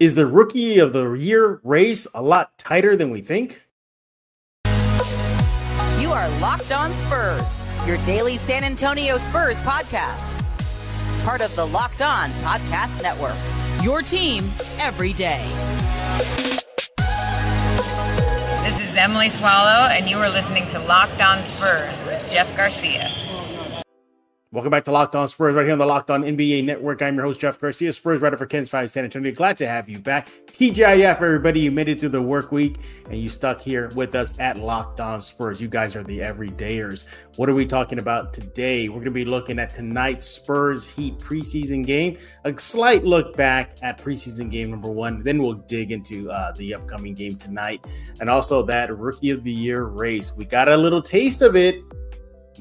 Is the rookie of the year race a lot tighter than we think? You are Locked On Spurs, your daily San Antonio Spurs podcast. Part of the Locked On Podcast Network. Your team every day. This is Emily Swallow, and you are listening to Locked On Spurs with Jeff Garcia. Welcome back to Locked On Spurs, right here on the Locked On NBA Network. I'm your host, Jeff Garcia, Spurs writer for KENS 5 San Antonio. Glad to have you back. TGIF, everybody. You made it through the work week and you stuck here with us at Locked On Spurs. You guys are the everydayers. What are we talking about today? We're going to be looking at tonight's Spurs Heat preseason game, a slight look back at preseason game number one. Then we'll dig into uh, the upcoming game tonight and also that Rookie of the Year race. We got a little taste of it.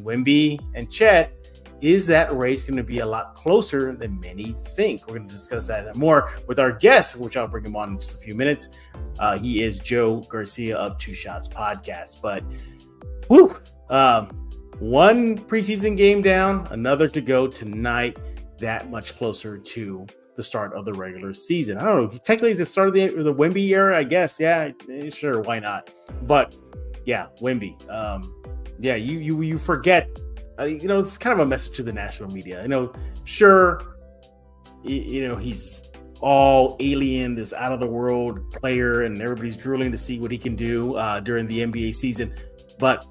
Wimby and Chet is that race going to be a lot closer than many think? We're going to discuss that more with our guest, which I'll bring him on in just a few minutes. Uh, he is Joe Garcia of Two Shots Podcast. But, whew, um, one preseason game down, another to go tonight. That much closer to the start of the regular season. I don't know. Technically, it's the start of the the Wemby era, I guess. Yeah, eh, sure, why not? But yeah, Wimby. Um, yeah, you you you forget uh, you know, it's kind of a message to the national media. You know, sure, you, you know, he's all alien, this out of the world player, and everybody's drooling to see what he can do uh, during the NBA season. But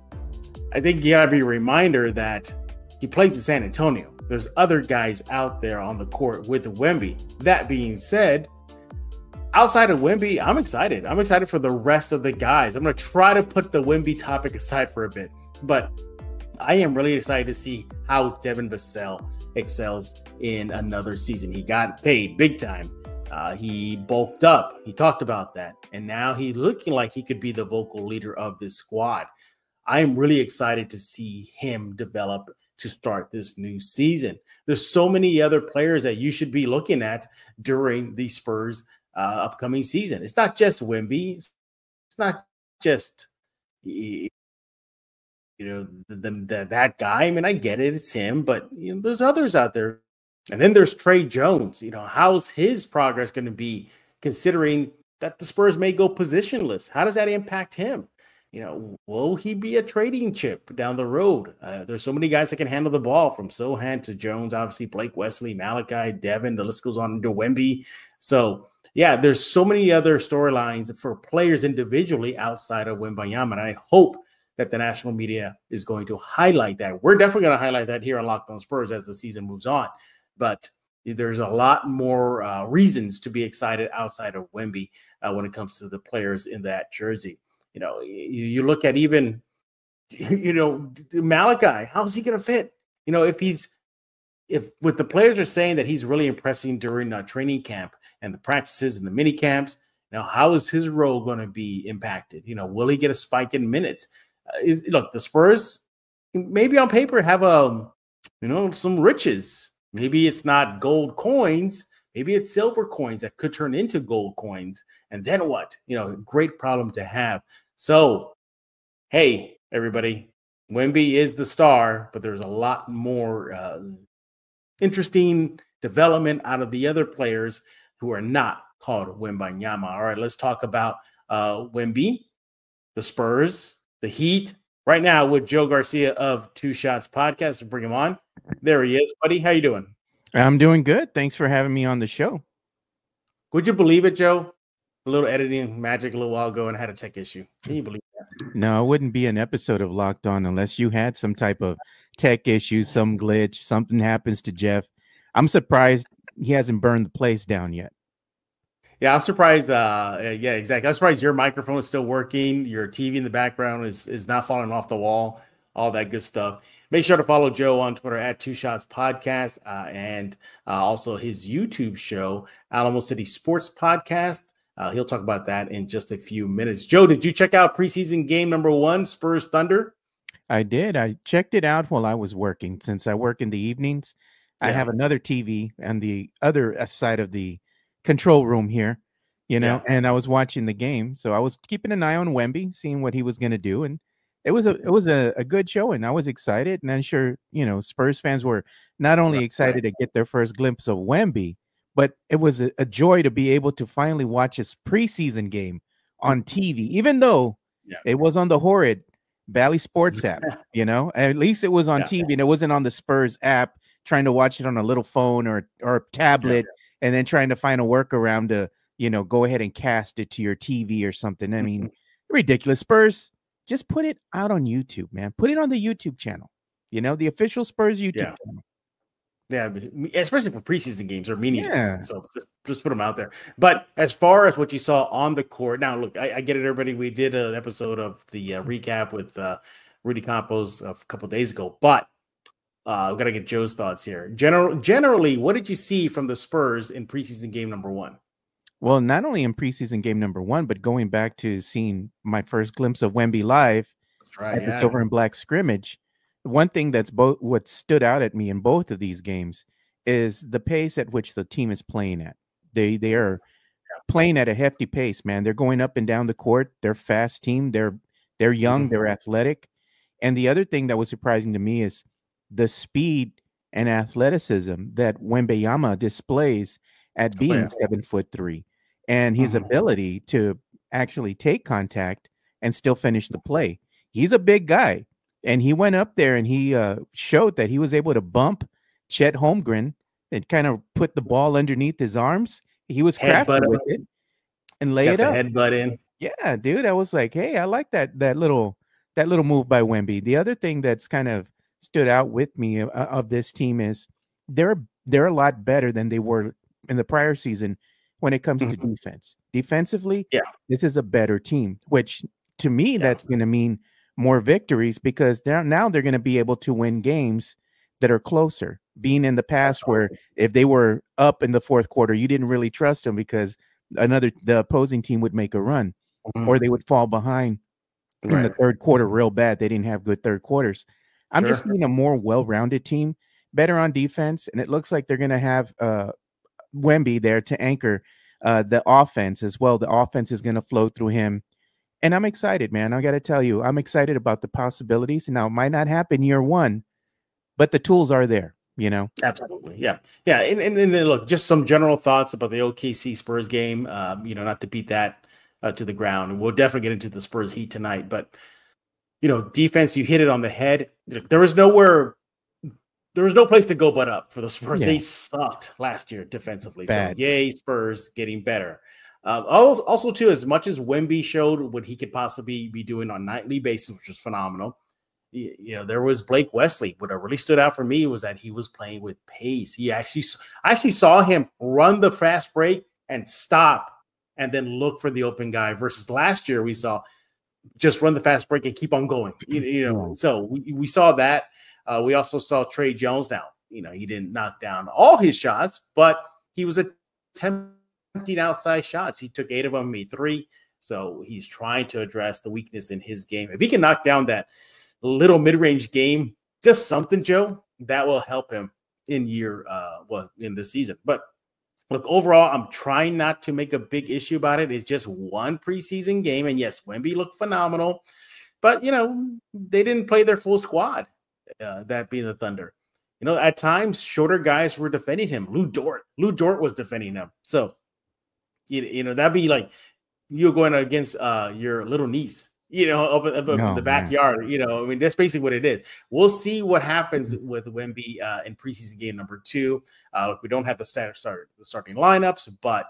I think you gotta be a reminder that he plays in San Antonio. There's other guys out there on the court with Wemby. That being said, outside of Wemby, I'm excited. I'm excited for the rest of the guys. I'm gonna try to put the Wemby topic aside for a bit, but I am really excited to see how Devin Vassell excels in another season. He got paid big time. Uh, he bulked up. He talked about that. And now he's looking like he could be the vocal leader of this squad. I am really excited to see him develop to start this new season. There's so many other players that you should be looking at during the Spurs uh, upcoming season. It's not just Wimby. It's not just you know, the, the, that guy. I mean, I get it, it's him, but you know, there's others out there. And then there's Trey Jones. You know, how's his progress going to be considering that the Spurs may go positionless? How does that impact him? You know, will he be a trading chip down the road? Uh, there's so many guys that can handle the ball from Sochan to Jones, obviously Blake Wesley, Malachi, Devin, the list goes on to Wemby. So, yeah, there's so many other storylines for players individually outside of Wembanyama. And I hope that the national media is going to highlight that. We're definitely going to highlight that here on Locked On Spurs as the season moves on. But there's a lot more uh, reasons to be excited outside of Wemby uh, when it comes to the players in that jersey. You know, you, you look at even, you know, Malachi, how's he going to fit? You know, if he's, if what the players are saying that he's really impressing during uh, training camp and the practices and the mini camps, now how is his role going to be impacted? You know, will he get a spike in minutes? Uh, is, look, the Spurs maybe on paper have a um, you know some riches. Maybe it's not gold coins, maybe it's silver coins that could turn into gold coins. And then what? You know, great problem to have. So, hey, everybody, Wemby is the star, but there's a lot more uh, interesting development out of the other players who are not called Wembanyama. All right, let's talk about uh, Wemby, the Spurs, the Heat right now with Joe Garcia of Two Shots Podcast. Bring him on. There he is, buddy. How you doing? I'm doing good. Thanks for having me on the show. Would you believe it, Joe? A little editing magic a little while ago and I had a tech issue. Can you believe that? No, it wouldn't be an episode of Locked On unless you had some type of tech issue, some glitch, something happens to Jeff. I'm surprised he hasn't burned the place down yet. Yeah, I'm surprised. Uh, yeah, exactly. I'm surprised your microphone is still working. Your TV in the background is is not falling off the wall. All that good stuff. Make sure to follow Joe on Twitter at Two Shots Podcast uh, and uh, also his YouTube show, Alamo City Sports Podcast. Uh, he'll talk about that in just a few minutes. Joe, did you check out preseason game number one, Spurs Thunder? I did. I checked it out while I was working. Since I work in the evenings, yeah. I have another TV on the other uh, side of the control room here, you know, yeah. and I was watching the game. So I was keeping an eye on Wemby, seeing what he was going to do. And it was a it was a, a good show and I was excited. And I'm sure, you know, Spurs fans were not only excited to get their first glimpse of Wemby, but it was a, a joy to be able to finally watch his preseason game on TV, even though Yeah. it was on the horrid Bally Sports app. You know, at least it was on Yeah. TV and it wasn't on the Spurs app. Trying to watch it on a little phone or or tablet, and then trying to find a workaround to you know go ahead and cast it to your TV or something. I mean, ridiculous. Spurs, just put it out on YouTube, man. Put it on the YouTube channel. You know, the official Spurs YouTube Yeah. channel. Yeah, especially for preseason games or leagues. Yeah. So just, just put them out there. But as far as what you saw on the court, now look, I, I get it, everybody. We did an episode of the uh, recap with uh, Rudy Campos a couple days ago, but uh, we got to get Joe's thoughts here. General, generally, what did you see from the Spurs in preseason game number one? Well, not only in preseason game number one, but going back to seeing my first glimpse of Wemby live right. at the yeah. Silver and Black scrimmage. One thing that's both what stood out at me in both of these games is the pace at which the team is playing at. They they are playing at a hefty pace, man. They're going up and down the court. They're fast team. They're they're young. Mhm. They're athletic. And the other thing that was surprising to me is the speed and athleticism that Wembanyama displays at Oh, being yeah. seven foot three, and his Mhm. ability to actually take contact and still finish the play. He's a big guy, and he went up there and he uh, showed that he was able to bump Chet Holmgren and kind of put the ball underneath his arms. He was crafty with it and lay Got it up. headbutt in. Yeah, dude, I was like, hey, I like that that little that little move by Wemby. The other thing that's kind of stood out with me of, of this team is they're they're a lot better than they were in the prior season when it comes to defense. Defensively, Yeah. this is a better team, which to me Yeah. that's going to mean more victories because they're now they're going to be able to win games that are closer. Being in the past where if they were up in the fourth quarter, you didn't really trust them because another the opposing team would make a run or they would fall behind in the Mm-hmm. Third quarter real bad. They didn't have good third quarters. I'm just Sure. seeing a more well-rounded team, better on defense, and it looks like they're going to have uh, Wemby there to anchor uh, the offense as well. The offense is going to flow through him, and I'm excited, man. I got to tell you, I'm excited about the possibilities. Now, it might not happen year one, but the tools are there. You know, Absolutely. Yeah. Yeah. And, and, and then look, just some general thoughts about the OKC Spurs game. Um, you know, not to beat that uh, to the ground. We'll definitely get into the Spurs heat tonight, but you know, defense, you hit it on the head. There was nowhere, there was no place to go but up for the Spurs. Yeah. They sucked last year defensively. Bad. So yay, Spurs getting better. Uh, also, also, too, as much as Wemby showed what he could possibly be doing on nightly basis, which was phenomenal. You know, there was Blake Wesley. What really stood out for me was that he was playing with pace. He actually, I actually saw him run the fast break and stop, and then look for the open guy. Versus last year, we saw just run the fast break and keep on going. You, you know, so we, we saw that. Uh, we also saw Trey Jones now. You know, he didn't knock down all his shots, but he was attempting outside shots. He took eight of them, made three. So he's trying to address the weakness in his game. If he can knock down that little mid-range game, just something, Joe, that will help him in year uh well in this season. But look, overall, I'm trying not to make a big issue about it. It's just one preseason game. And yes, Wemby looked phenomenal, but you know, they didn't play their full squad, uh, that being the Thunder. You know, at times shorter guys were defending him. Lu Dort, Lu Dort was defending him. So, you, you know, that'd be like you're going against uh your little niece, you know, up, up, up in No, the man. backyard. You know, I mean, that's basically what it is. We'll see what happens with Wimby uh, in preseason game number two. Uh, we don't have the start, start the starting lineups, but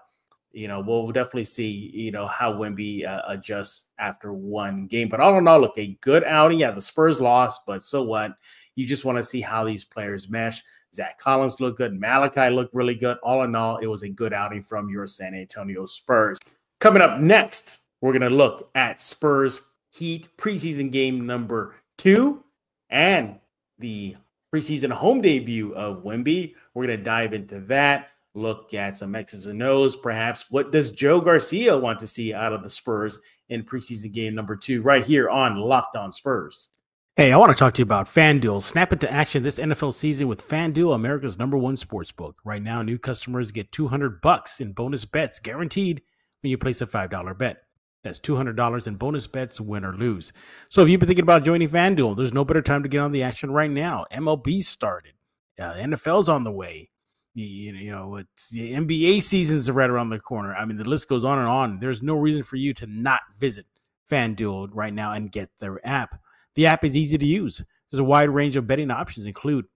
you know, we'll definitely see, you know, how Wimby uh, adjusts after one game. But all in all, look, a good outing. Yeah, the Spurs lost, but so what? You just want to see how these players mesh. Zach Collins looked good. Malachi looked really good. All in all, it was a good outing from your San Antonio Spurs. Coming up next, we're going to look at Spurs Heat preseason game number two and the preseason home debut of Wimby. We're going to dive into that, look at some X's and O's, perhaps. What does Joe Garcia want to see out of the Spurs in preseason game number two, right here on Locked On Spurs? Hey, I want to talk to you about FanDuel. Snap into action this NFL season with FanDuel, America's number one sports book. Right now, new customers get 200 bucks in bonus bets guaranteed when you place a $5 bet. That's $200 in bonus bets, win or lose. So if you've been thinking about joining FanDuel, there's no better time to get on the action right now. MLB started. Uh, NFL's on the way. you know, it's the NBA seasons right around the corner. I mean, the list goes on and on. There's no reason for you to not visit FanDuel right now and get their app. The app is easy to use. There's a wide range of betting options, include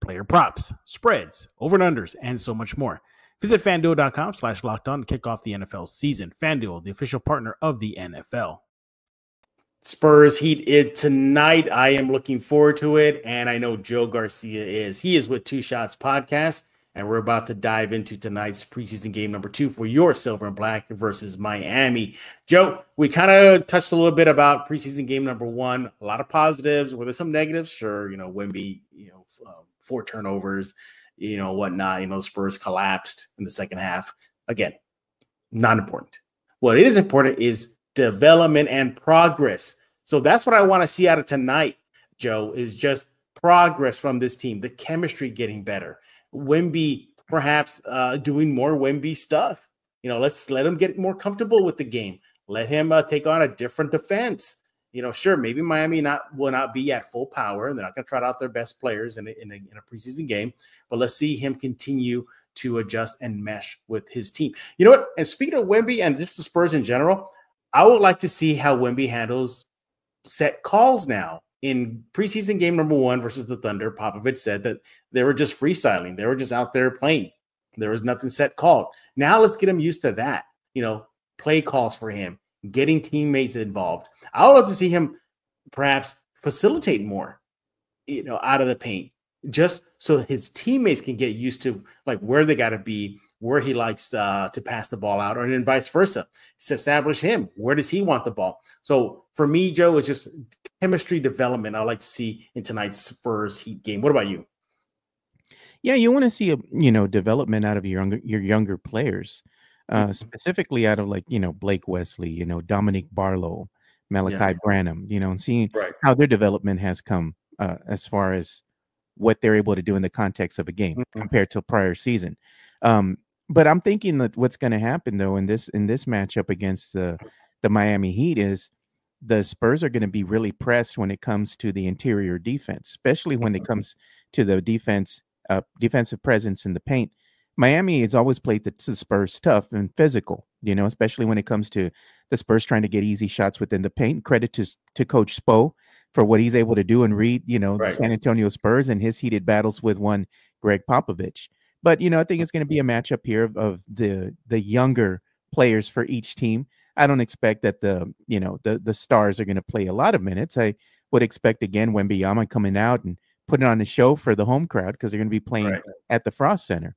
player props, spreads, over and unders, and so much more. Visit fanduel.com slash locked on to kick off the NFL season. FanDuel, the official partner of the NFL. Spurs Heat it tonight. I am looking forward to it, and I know Joe Garcia is. He is with Two Shots Podcast, and we're about to dive into tonight's preseason game number two for your Silver and Black versus Miami. Joe, we kind of touched a little bit about preseason game number one. A lot of positives. Were there some negatives? Sure, you know Wemby, you know, uh, four turnovers, you know whatnot. You know Spurs collapsed in the second half. Again, not important. What is important is development and progress. So that's what I want to see out of tonight, Joe, is just progress from this team, the chemistry getting better. Wemby perhaps uh, doing more Wemby stuff. You know, let's let him get more comfortable with the game. Let him uh, take on a different defense. You know, sure, maybe Miami not will not be at full power, and they're not going to trot out their best players in a, in, a, in a preseason game. But let's see him continue to adjust and mesh with his team. You know what? And speaking of Wimby and just the Spurs in general, I would like to see how Wimby handles set calls now. In preseason game number one versus the Thunder, Popovich said that they were just freestyling. They were just out there playing. There was nothing set called. Now let's get him used to that. You know, play calls for him, getting teammates involved. I would love to see him perhaps facilitate more, you know, out of the paint, just so his teammates can get used to like where they got to be where he likes uh, to pass the ball out, or and vice versa. To establish him. Where does he want the ball? So for me, Joe, it's just chemistry development. I like to see in tonight's Spurs Heat game. What about you? Yeah, you want to see a you know development out of your younger your younger players, uh, mm-hmm. specifically out of like you know Blake Wesley, you know Dominic Barlow, Malachi yeah. Branham, you know, and seeing right. how their development has come uh, as far as what they're able to do in the context of a game mm-hmm. compared to prior season. Um, but I'm thinking that what's going to happen though in this in this matchup against the the Miami Heat is the Spurs are going to be really pressed when it comes to the interior defense, especially when it mm-hmm. comes to the defense uh, defensive presence in the paint. Miami has always played the, the, Spurs tough and physical, you know, especially when it comes to the Spurs trying to get easy shots within the paint. Credit to to Coach Spo for what he's able to do and read, you know, right. the San Antonio Spurs and his heated battles with one Gregg Popovich. But you know, I think it's going to be a matchup here of, of the the younger players for each team. I don't expect that the you know the the stars are going to play a lot of minutes. I would expect again Wembanyama coming out and putting on a show for the home crowd because they're going to be playing right. at the Frost Center.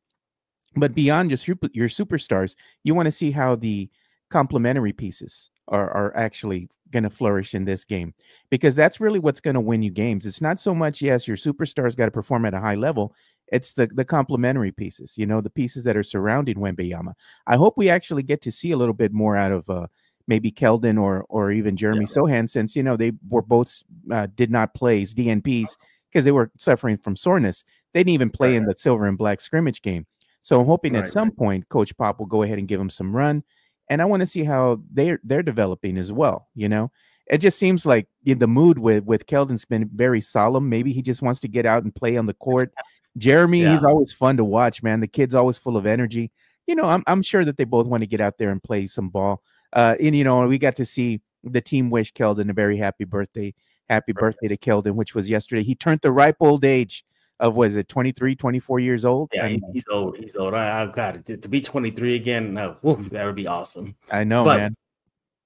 But beyond just your, your superstars, you want to see how the complementary pieces are, are actually going to flourish in this game because that's really what's going to win you games. It's not so much, yes, your superstars got to perform at a high level. It's the the complementary pieces, you know, the pieces that are surrounding Wembanyama. I hope we actually get to see a little bit more out of uh, maybe Keldon or or even Jeremy yeah. Sochan, since you know they were both uh, did not play as DNPs because they were suffering from soreness. They didn't even play in the silver and black scrimmage game. So I'm hoping right, at some right. point Coach Pop will go ahead and give them some run, and I want to see how they're they're developing as well. You know, it just seems like the mood with with Keldon's been very solemn. Maybe he just wants to get out and play on the court Jeremy, yeah. he's always fun to watch, man. The kid's always full of energy. You know, I'm I'm sure that they both want to get out there and play some ball. Uh, and you know, we got to see the team wish Keldon a very happy birthday. Happy birthday to Keldon, which was yesterday. He turned the ripe old age of was it 23, 24 years old? Yeah, he's old. He's old. I, have got it. To, to, be 23 again, no, whew, that would be awesome. I know, but man.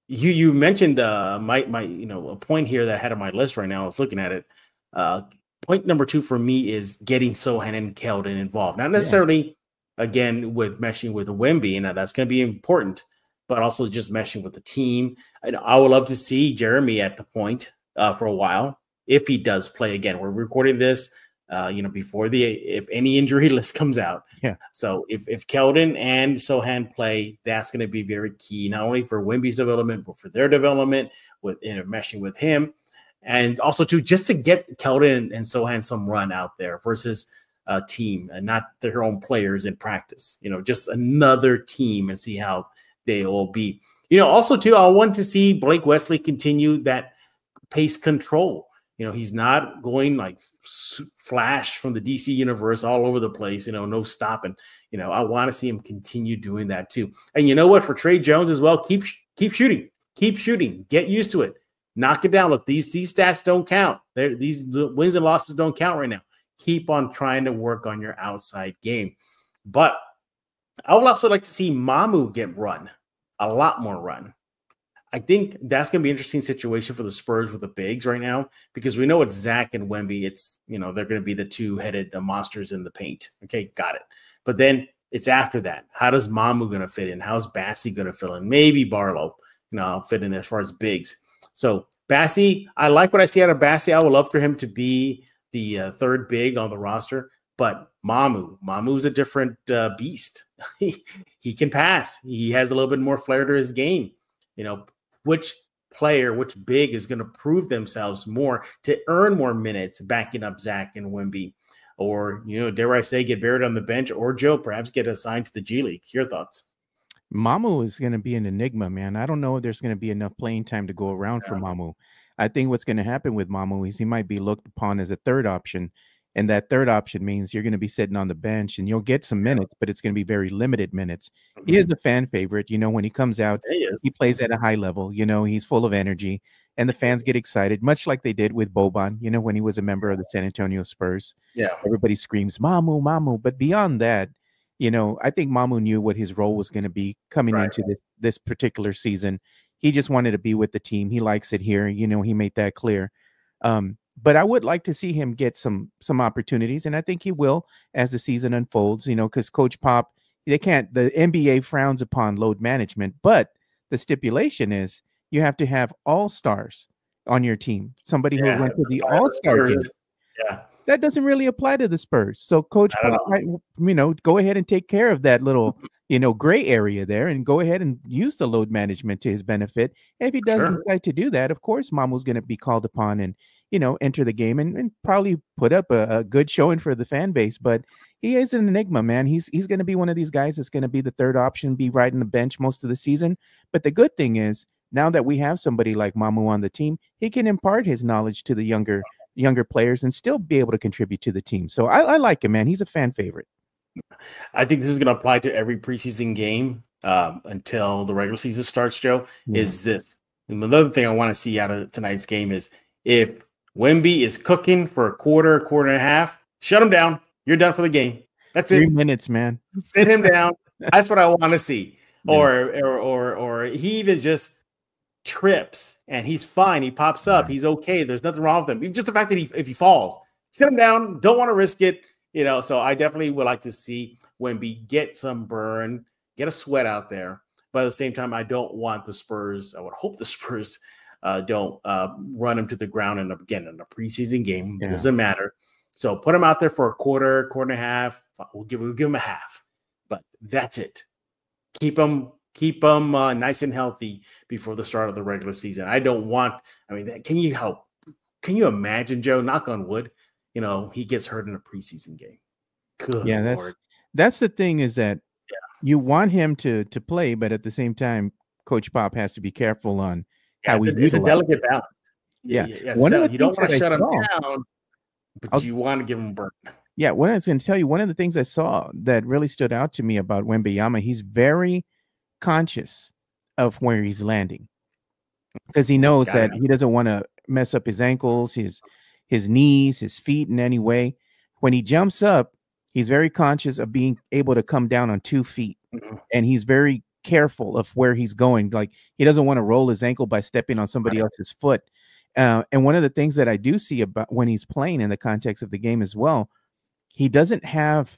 You you mentioned uh my my you know a point here that I had on my list right now. I was looking at it. Uh point number two for me is getting Sochan and Keldon involved. Not necessarily yeah. again with meshing with Wimby, and that's going to be important, but also just meshing with the team. I, I would love to see Jeremy at the point uh, for a while if he does play again. We're recording this, uh, you know, before the if any injury list comes out. Yeah. So if if Keldon and Sochan play, that's going to be very key, not only for Wimby's development, but for their development with intermeshing with him and also to just to get Keldon and Sochan some run out there versus a team and not their own players in practice. You know, just another team and see how they will be. You know, also too, I want to see Blake Wesley continue that pace control. You know, he's not going like flash from the DC universe all over the place, you know, no stopping. You know, I want to see him continue doing that too. And you know what? For Trey Jones as well, keep keep shooting, keep shooting, get used to it, knock it down. Look, these these stats don't count. They're, these wins and losses don't count right now. Keep on trying to work on your outside game. But I would also like to see Mamu get run, a lot more run. I think that's going to be an interesting situation for the Spurs with the bigs right now because we know it's Zach and Wemby. It's you know they're going to be the two headed monsters in the paint. Okay, got it. But then it's after that. How does Mamu going to fit in? How's Bassey going to fill in? Maybe Barlow, you know, fit in there as far as bigs. So Bassey, I like what I see out of Bassey. I would love for him to be the uh, third big on the roster. But Mamu, Mamu's a different uh, beast. he, he can pass. He has a little bit more flair to his game. You know, which player, which big is going to prove themselves more to earn more minutes backing up Zach and Wimby, Or, you know, dare I say, get buried on the bench, or Joe, perhaps get assigned to the G League. Your thoughts? Mamu is going to be an enigma, man. I don't know if there's going to be enough playing time to go around yeah. for Mamu. I think what's going to happen with Mamu is he might be looked upon as a third option and that third option means you're going to be sitting on the bench and you'll get some minutes, but it's going to be very limited minutes. Mm-hmm. He is a fan favorite. You know, when he comes out, he, he, plays at a high level. You know, he's full of energy and the fans get excited, much like they did with Boban, you know, when he was a member of the San Antonio Spurs. Yeah. Everybody screams, Mamu, Mamu. But beyond that, you know, I think Mamu knew what his role was going to be coming right. into this, this particular season. He just wanted to be with the team. He likes it here. You know, he made that clear. Um, but I would like to see him get some some opportunities, and I think he will as the season unfolds. You know, because Coach Pop, they can't. The NBA frowns upon load management, but the stipulation is you have to have all stars on your team. Somebody yeah, who went to the All Star game. Yeah, that doesn't really apply to the Spurs. So Coach Pop, might, you know, go ahead and take care of that little you know gray area there, and go ahead and use the load management to his benefit. And if he does sure. decide to do that, of course, Mamu's going to be called upon and you know, enter the game and, and probably put up a, a, good showing for the fan base. But he is an enigma, man. He's he's going to be one of these guys that's going to be the third option, be riding the bench most of the season. But the good thing is now that we have somebody like Mamu on the team, he can impart his knowledge to the younger younger players and still be able to contribute to the team. So I, I like him, man. He's a fan favorite. I think this is going to apply to every preseason game um, until the regular season starts. Joe yeah. is this. And another thing I want to see out of tonight's game is if Wemby is cooking for a quarter, quarter and a half. Shut him down. You're done for the game. That's Three it. minutes, man. Sit him down. That's what I want to see. Yeah. Or, or, or, or he even just trips and he's fine. He pops up. He's okay. There's nothing wrong with him. Just the fact that he, if he falls, sit him down. Don't want to risk it. You know, so I definitely would like to see Wemby get some burn, get a sweat out there. But at the same time, I don't want the Spurs. I would hope the Spurs uh, don't uh, run him to the ground. And again, in a preseason game, yeah. doesn't matter. So put him out there for a quarter, quarter and a half. We'll give we'll give him a half, but that's it. Keep him keep him uh, nice and healthy before the start of the regular season. I don't want. I mean, can you help? Can you imagine Joe? Knock on wood. You know he gets hurt in a preseason game. Good yeah, Lord. that's that's the thing is that yeah. you want him to to play, but at the same time, Coach Pop has to be careful on how he's it's a delicate balance. Yeah, yeah, yeah one of the you don't want to shut him down, but I'll, you want to give him burn. Yeah, what I was going to tell you, one of the things I saw that really stood out to me about Wembanyama, he's very conscious of where he's landing because he knows that he doesn't want to mess up his ankles, his his knees, his feet in any way. When he jumps up, he's very conscious of being able to come down on two feet, mm-hmm. and he's very careful of where he's going. Like he doesn't want to roll his ankle by stepping on somebody else's foot. Uh, and one of the things that I do see about when he's playing in the context of the game as well, he doesn't have,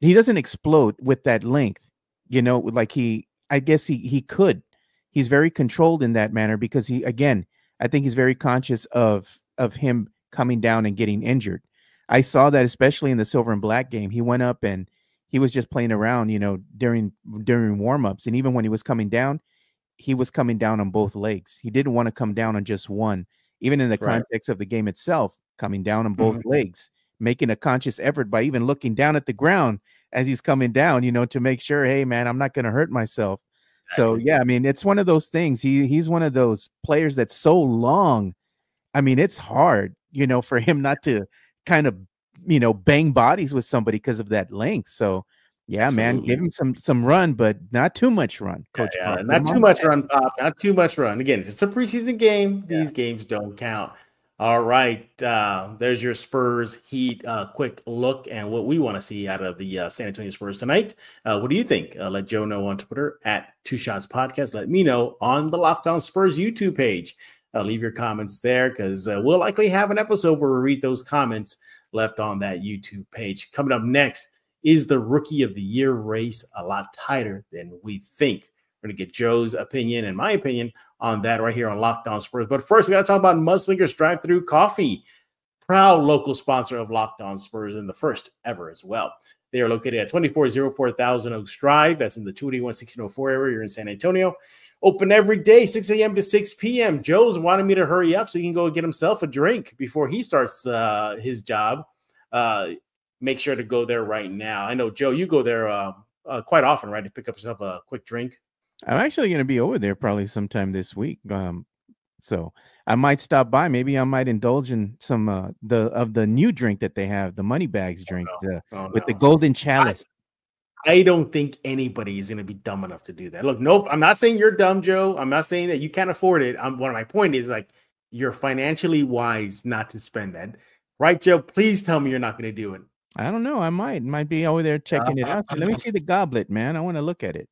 he doesn't explode with that length. You know, like he, I guess he he could. He's very controlled in that manner because he, again, I think he's very conscious of of him coming down and getting injured. I saw that especially in the silver and black game. He went up and he was just playing around, you know, during during warmups, and even when he was coming down, he was coming down on both legs. He didn't want to come down on just one. Even in the right. context of the game itself, coming down on both mm-hmm. legs, making a conscious effort by even looking down at the ground as he's coming down, you know, to make sure, hey man, I'm not going to hurt myself. So yeah, I mean, it's one of those things. He he's one of those players that's so long I mean, it's hard, you know, for him not to kind of, you know, bang bodies with somebody because of that length. So, yeah, Absolutely. man, give him some some run, but not too much run, Coach. Yeah, yeah. not too much run, Pop. Not too much run. Again, it's a preseason game. These yeah. games don't count. All right, uh, there's your Spurs Heat uh, quick look and what we want to see out of the uh, San Antonio Spurs tonight. Uh, what do you think? Uh, let Joe know on Twitter at Two Shots Podcast. Let me know on the Locked On Spurs YouTube page. Uh, leave your comments there because we'll likely have an episode where we read those comments left on that YouTube page. Coming up next is the Rookie of the Year race a lot tighter than we think. We're going to get Joe's opinion and my opinion on that right here on Locked On Spurs. But first, we got to talk about Mudslinger's Drive Through Coffee, proud local sponsor of Locked On Spurs and the first ever as well. They are located at 2404 Thousand Oaks Drive. That's in the 281 area. You're in San Antonio. Open every day, 6 a.m. to 6 p.m. Joe's wanted me to hurry up so he can go get himself a drink before he starts uh, his job. Uh, make sure to go there right now. I know, Joe, you go there uh, uh quite often, right? To pick up yourself a quick drink. I'm actually going to be over there probably sometime this week. Um, so I might stop by. Maybe I might indulge in some uh, the of the new drink that they have, the money bags oh, drink, oh, no. the, oh, with no. the golden chalice. I, don't think anybody is going to be dumb enough to do that. Look, nope. I'm not saying you're dumb, Joe. I'm not saying that you can't afford it. I'm one of my point is like you're financially wise not to spend that, right, Joe? Please tell me you're not going to do it. I don't know. I might might be over there checking it out. let me see the goblet, man. I want to look at it.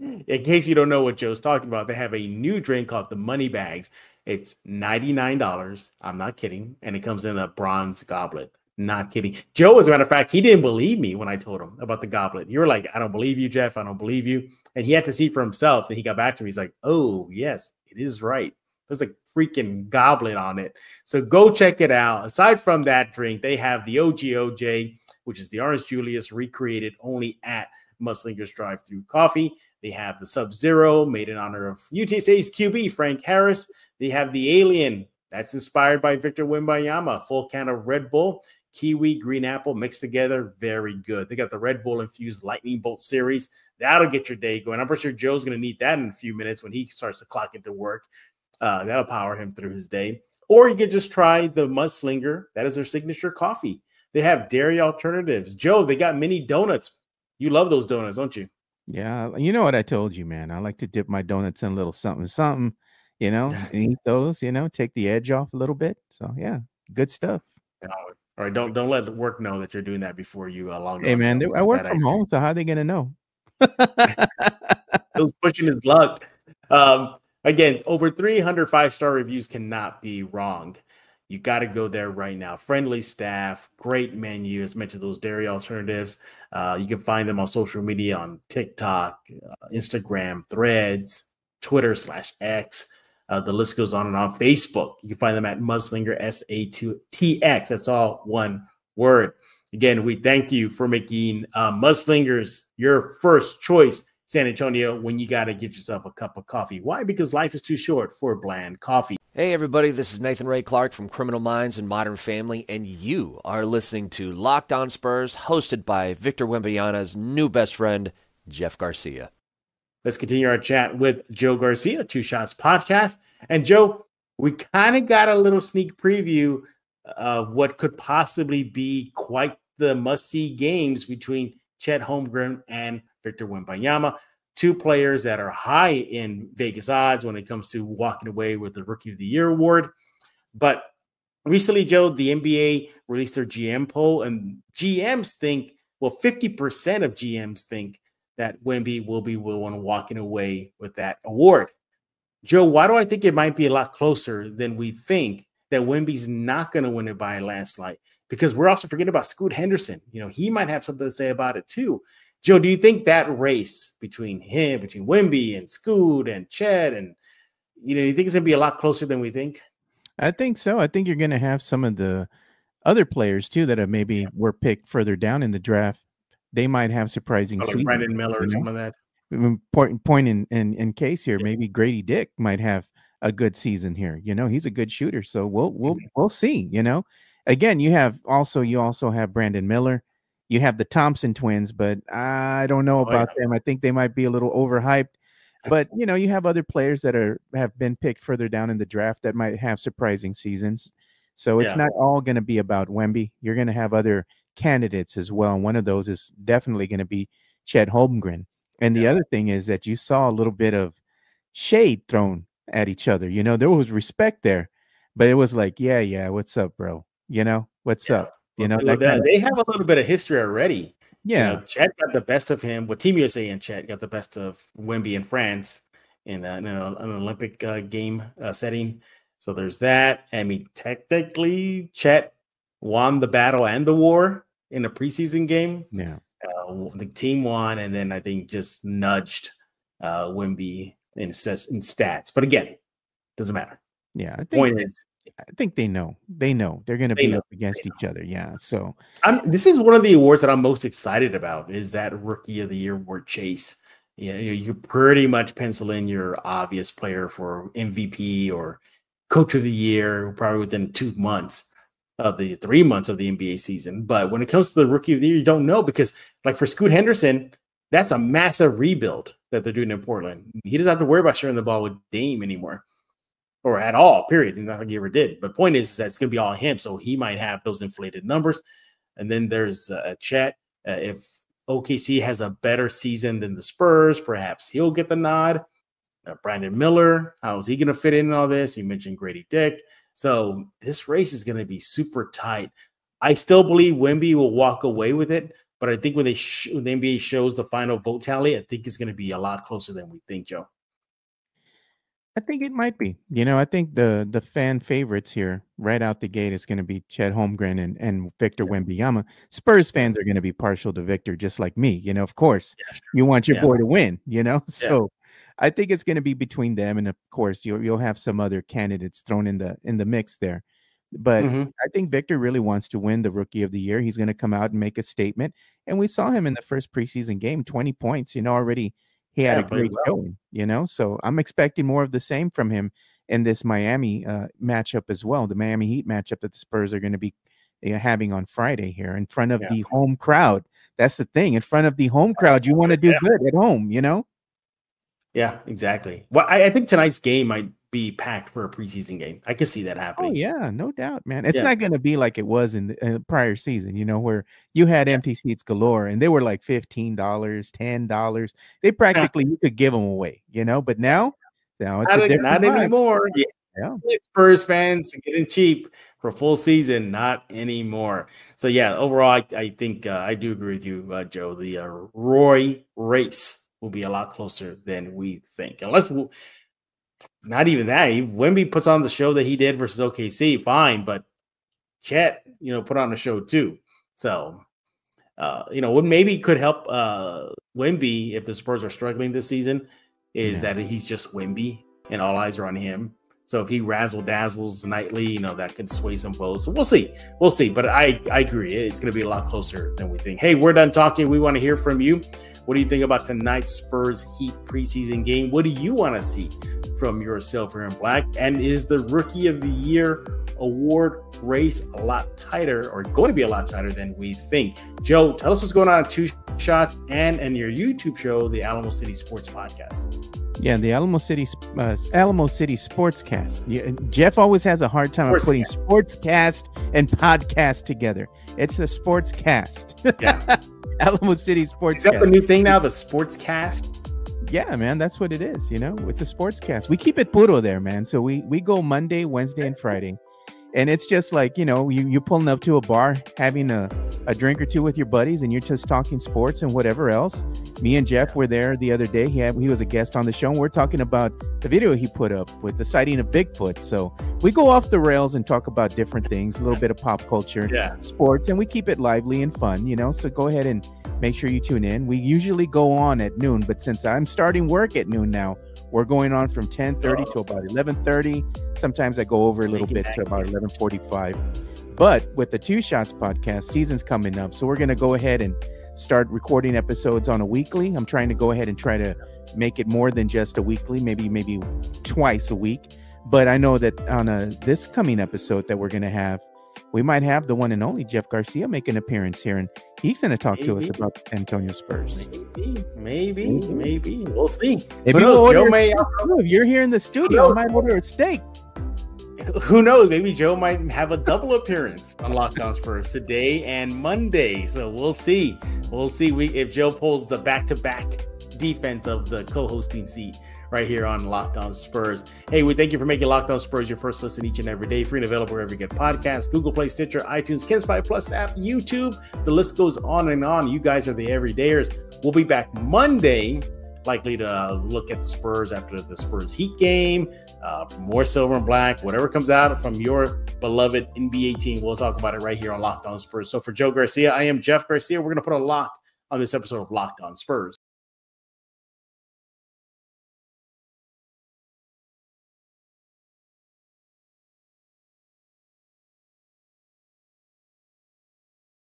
In case you don't know what Joe's talking about, they have a new drink called the Money Bags. It's $99. I'm not kidding. And it comes in a bronze goblet. Not kidding. Joe, as a matter of fact, he didn't believe me when I told him about the goblet. You were like, I don't believe you, Jeff. I don't believe you. And he had to see for himself. And he got back to me. He's like, oh, yes, it is right. There's a freaking goblet on it. So go check it out. Aside from that drink, they have the OGOJ, which is the Orange Julius recreated only at Mudslingers Drive Through Coffee. They have the Sub Zero, made in honor of UTSA's QB, Frank Harris. They have the Alien, that's inspired by Victor Wembanyama, full can of Red Bull, kiwi, green apple mixed together. Very good. They got the Red Bull infused lightning bolt series. That'll get your day going. I'm pretty sure Joe's going to need that in a few minutes when he starts to clock into work. Uh, that'll power him through his day. Or you could just try the Mudslinger. That is their signature coffee. They have dairy alternatives. Joe, they got mini donuts. You love those donuts, don't you? Yeah, you know what I told you, man. I like to dip my donuts in a little something, something, you know, and eat those, you know, take the edge off a little bit. So yeah, good stuff. All right, don't don't let work know that you're doing that before you uh, log. Hey man, they, I work from idea. home, so how are they gonna know? He's pushing his luck. Um, again, over 300 five star reviews cannot be wrong. You got to go there right now. Friendly staff, great menu. As mentioned, those dairy alternatives. Uh, you can find them on social media on TikTok, uh, Instagram, Threads, Twitter slash X. Uh, the list goes on and on. Facebook, you can find them at Mudslinger S A T X. That's all one word. Again, we thank you for making uh, Mudslingers your first choice, San Antonio, when you got to get yourself a cup of coffee. Why? Because life is too short for bland coffee. Hey, everybody, this is Nathan Ray Clark from Criminal Minds and Modern Family, and you are listening to Locked On Spurs, hosted by Victor Wembanyama's new best friend, Jeff Garcia. Let's continue our chat with Joe Garcia, Two Shots Podcast. And Joe, we kind of got a little sneak preview of what could possibly be quite the must see games between Chet Holmgren and Victor Wembanyama two players that are high in Vegas odds when it comes to walking away with the Rookie of the Year award. But recently, Joe, the NBA released their GM poll, and GMs think, well, 50% of GMs think that Wimby will be the one walking away with that award. Joe, why do I think it might be a lot closer than we think that Wimby's not going to win it by a landslide? Because we're also forgetting about Scoot Henderson. You know, he might have something to say about it too. Joe, do you think that race between him, between Wimby and Scoot and Chet, and you know, you think it's gonna be a lot closer than we think? I think so. I think you're gonna have some of the other players too that have maybe were picked further down in the draft. They might have surprising seasons. Brandon Miller or some of that. Important Point point in, in in case here, yeah. maybe Grady Dick might have a good season here. You know, he's a good shooter, so we'll we'll mm-hmm. we'll see. You know, again, you have also you also have Brandon Miller you have the Thompson twins, but I don't know about oh, yeah. them. I think they might be a little overhyped. but you know, you have other players that are have been picked further down in the draft that might have surprising seasons. So it's Yeah. not all going to be about Wemby. You're going to have other candidates as well. And one of those is definitely going to be Chet Holmgren. And the other thing is that you saw a little bit of shade thrown at each other. You know, there was respect there, but it was like, yeah, yeah, what's up, bro? You know, what's Yeah. up? You know, Well, that they- kind of- they have a little bit of history already. You yeah, know, Chet got the best of him. What Team USA and Chet got the best of Wimby in France in, uh, in a- an Olympic uh, game uh, setting. So there's that. I mean, technically, Chet won the battle and the war in a preseason game. yeah. Uh, the team won, and then I think just nudged uh, Wemby in, stas- in stats. But again, doesn't matter. Yeah, I think Point is, I think they know. They know they're going to They be know. up against each other. Yeah. So I'm, this is one of the awards that I'm most excited about is that Rookie of the Year award chase. You know, you pretty much pencil in your obvious player for MVP or Coach of the Year probably within two months of the three months of the NBA season. But when it comes to the Rookie of the Year, you don't know because, like for Scoot Henderson, that's a massive rebuild that they're doing in Portland. He doesn't have to worry about sharing the ball with Dame anymore or at all, period. Not like he ever did. But point is, is that it's going to be all him. So he might have those inflated numbers. And then there's a Chet. Uh, if OKC has a better season than the Spurs, perhaps he'll get the nod. Uh, Brandon Miller, how is he going to fit in all this? You mentioned Grady Dick. So this race is going to be super tight. I still believe Wimby will walk away with it, but I think when they sh- when the NBA shows the final vote tally, I think it's going to be a lot closer than we think, Joe. I think it might be. You know, I think the the fan favorites here right out the gate is going to be Chet Holmgren and, and Victor Wembanyama. Spurs fans are going to be partial to Victor, just like me. You know, of course, Yeah, sure. you want your Yeah. boy to win. You know, so I think it's going to be between them, and of course, you'll you'll have some other candidates thrown in the in the mix there. But Mhm. I think Victor really wants to win the Rookie of the Year. He's going to come out and make a statement, and we saw him in the first preseason game, twenty points. You know, already he had Yeah, a great well. showing. You know, so I'm expecting more of the same from him in this Miami uh, matchup as well. The Miami Heat matchup that the Spurs are going to be uh, having on Friday here in front of Yeah. the home crowd. That's the thing. In front of the home crowd, you want to do Yeah. good at home. You know. Yeah, exactly. Well, I, I think tonight's game might be packed for a preseason game. I can see that happening. Oh happening. yeah, no doubt, man. It's Yeah. not going to be like it was in the uh, prior season, you know, where you had empty seats galore, and they were like fifteen dollars, ten dollars. They practically you could give them away, you know. But now, now it's Not, a a- different not vibe. anymore. Yeah. Yeah. Spurs fans getting cheap for full season, not anymore. So yeah, overall, I, I think uh, I do agree with you, uh, Joe. The uh, Roy race will be a lot closer than we think, unless we, not even that. He- Wemby puts on the show that he did versus OKC, fine, but Chet, you know, put on a show too. So, uh, you know, what maybe could help uh Wemby if the Spurs are struggling this season is Yeah. that he's just Wimby and all eyes are on him. So if he razzle dazzles nightly, you know, that could sway some votes. So we'll see. We'll see. But I, I agree. It's going to be a lot closer than we think. Hey, we're done talking. We want to hear from you. What do you think about tonight's Spurs Heat preseason game? What do you want to see from your silver and black? And is the Rookie of the Year award race a lot tighter or going to be a lot tighter than we think? Joe, tell us what's going on at Two Shots and and your YouTube show, the Alamo City Sports Podcast. Yeah, the Alamo City uh, Alamo City Sportscast. Yeah, Jeff always has a hard time of putting sportscast and podcast together. It's the Sportscast. Yeah. Alamo City Is that the Sportscast. new thing now, the Sportscast? Yeah, man, that's what it is. You know, it's a sportscast. We keep it puro there, man. So we we go Monday, Wednesday, and Friday, and it's just like you know, you you're pulling up to a bar, having a a drink or two with your buddies, and you're just talking sports and whatever else. Me and Jeff were there the other day. He had he was a guest on the show, and we're talking about the video he put up with the sighting of Bigfoot. So we go off the rails and talk about different things, a little bit of pop culture, Yeah. sports, and we keep it lively and fun. You know, so go ahead and make sure you tune in. We usually go on at noon, but since I'm starting work at noon now, we're going on from 10:30 to about 11:30. Sometimes I go over a little bit to about 11:45. But with the Two Shots podcast, season's coming up, so we're going to go ahead and start recording episodes on a weekly. I'm trying to go ahead and try to make it more than just a weekly, maybe maybe twice a week. But I know that on a this coming episode that we're going to have, we might have the one and only Jeff Garcia make an appearance here, and He's going to talk maybe. to us about the San Antonio Spurs. Maybe, maybe, maybe. maybe. We'll see. If, you knows, Joe may, if you're here in the studio, I might order a steak. Who knows? Maybe Joe might have a double appearance on Locked On Spurs today and Monday. So we'll see. We'll see we, if Joe pulls the back-to-back defense of the co-hosting seat right here on Locked On Spurs. Hey, we thank you for making Locked On Spurs your first listen each and every day. Free and available wherever you get podcasts, Google Play, Stitcher, iTunes, KENS 5 Plus app, YouTube. The list goes on and on. You guys are the everydayers. We'll be back Monday likely to look at the Spurs after the Spurs Heat game, uh, more silver and black, whatever comes out from your beloved NBA team. We'll talk about it right here on Locked On Spurs. So for Joe Garcia, I am Jeff Garcia. We're going to put a lock on this episode of Locked On Spurs.